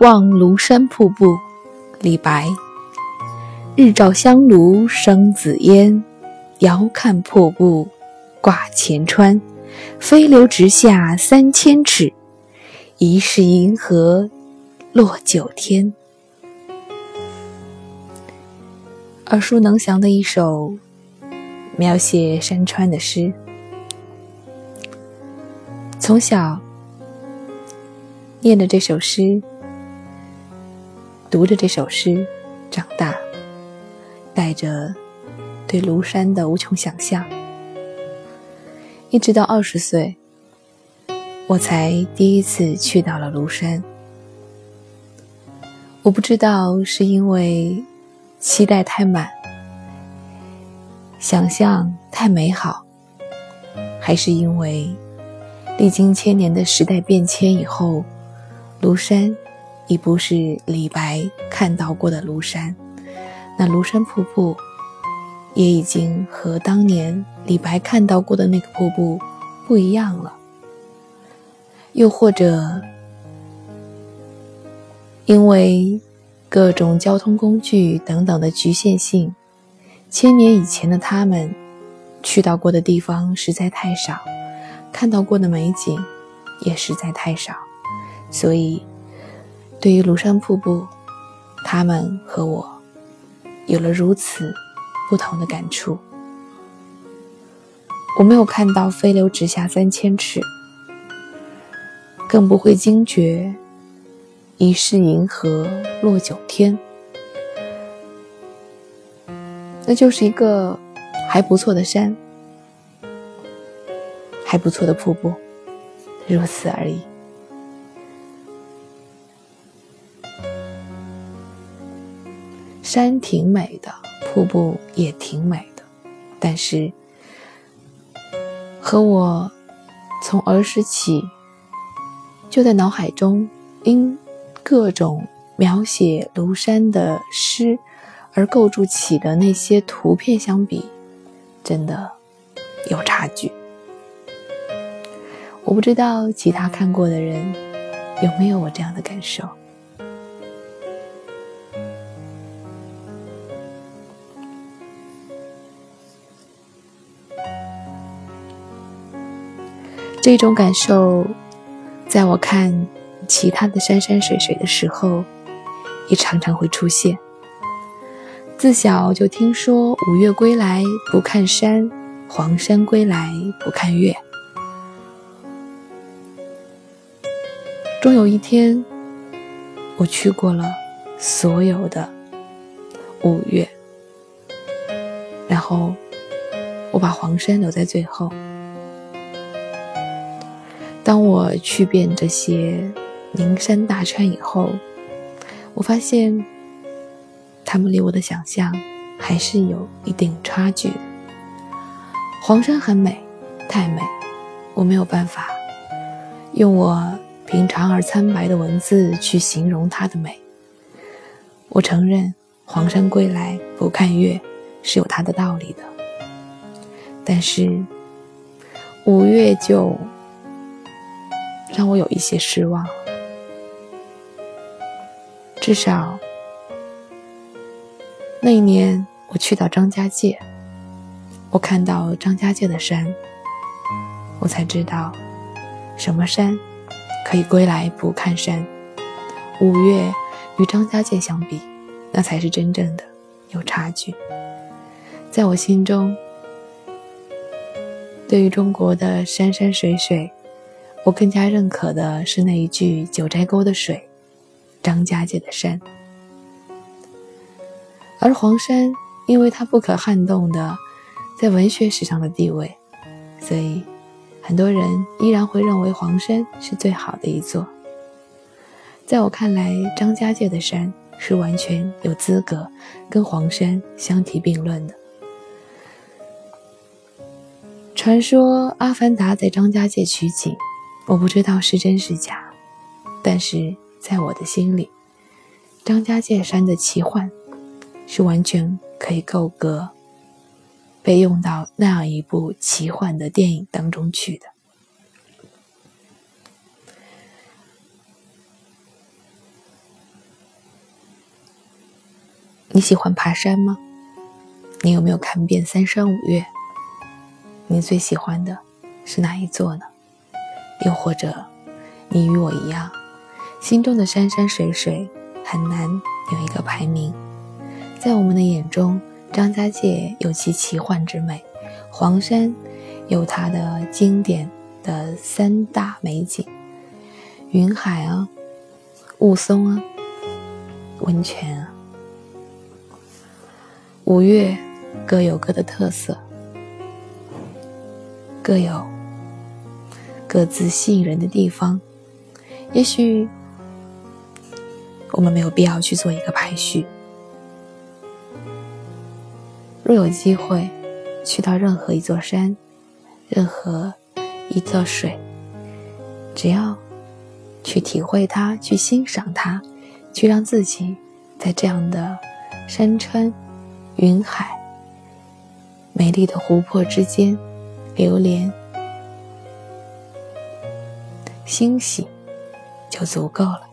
望庐山瀑布，李白。日照香炉生紫烟，遥看瀑布挂前川。飞流直下三千尺，疑是银河落九天。耳熟能详的一首描写山川的诗，从小念着这首诗。读着这首诗长大，带着对庐山的无穷想象，一直到二十岁，我才第一次去到了庐山。我不知道是因为期待太满，想象太美好，还是因为历经千年的时代变迁以后，庐山。已不是李白看到过的庐山，那庐山瀑布也已经和当年李白看到过的那个瀑布不一样了。又或者，因为各种交通工具等等的局限性，千年以前的他们去到过的地方实在太少，看到过的美景也实在太少，所以。对于庐山瀑布，他们和我有了如此不同的感触。我没有看到飞流直下三千尺，更不会惊觉疑是银河落九天。那就是一个还不错的山，还不错的瀑布，如此而已。山挺美的，瀑布也挺美的，但是和我从儿时起就在脑海中因各种描写庐山的诗而构筑起的那些图片相比，真的有差距。我不知道其他看过的人有没有我这样的感受。这种感受，在我看其他的山山水水的时候，也常常会出现。自小就听说“五岳归来不看山，黄山归来不看岳”。终有一天，我去过了所有的五岳，然后我把黄山留在最后。当我去遍这些名山大川以后，我发现，他们离我的想象还是有一定差距。黄山很美，太美，我没有办法用我平常而苍白的文字去形容它的美。我承认，黄山归来不看岳是有它的道理的，但是五岳就。让我有一些失望。至少那一年，我去到张家界，我看到张家界的山，我才知道什么山可以归来不看山。五岳与张家界相比，那才是真正的有差距。在我心中，对于中国的山山水水。我更加认可的是那一句“九寨沟的水，张家界的山”，而黄山因为它不可撼动的在文学史上的地位，所以很多人依然会认为黄山是最好的一座。在我看来，张家界的山是完全有资格跟黄山相提并论的。传说《阿凡达》在张家界取景。我不知道是真是假，但是在我的心里，张家界山的奇幻是完全可以够格被用到那样一部奇幻的电影当中去的。你喜欢爬山吗？你有没有看遍三山五岳？你最喜欢的是哪一座呢？又或者，你与我一样，心中的山山水水很难有一个排名。在我们的眼中，张家界有其奇幻之美，黄山有它的经典的三大美景：云海啊、雾凇啊、温泉啊。五岳各有各的特色。各有各自吸引人的地方，也许我们没有必要去做一个排序。若有机会去到任何一座山，任何一座水，只要去体会它，去欣赏它，去让自己在这样的山川、云海、美丽的湖泊之间。流连，欣喜就足够了。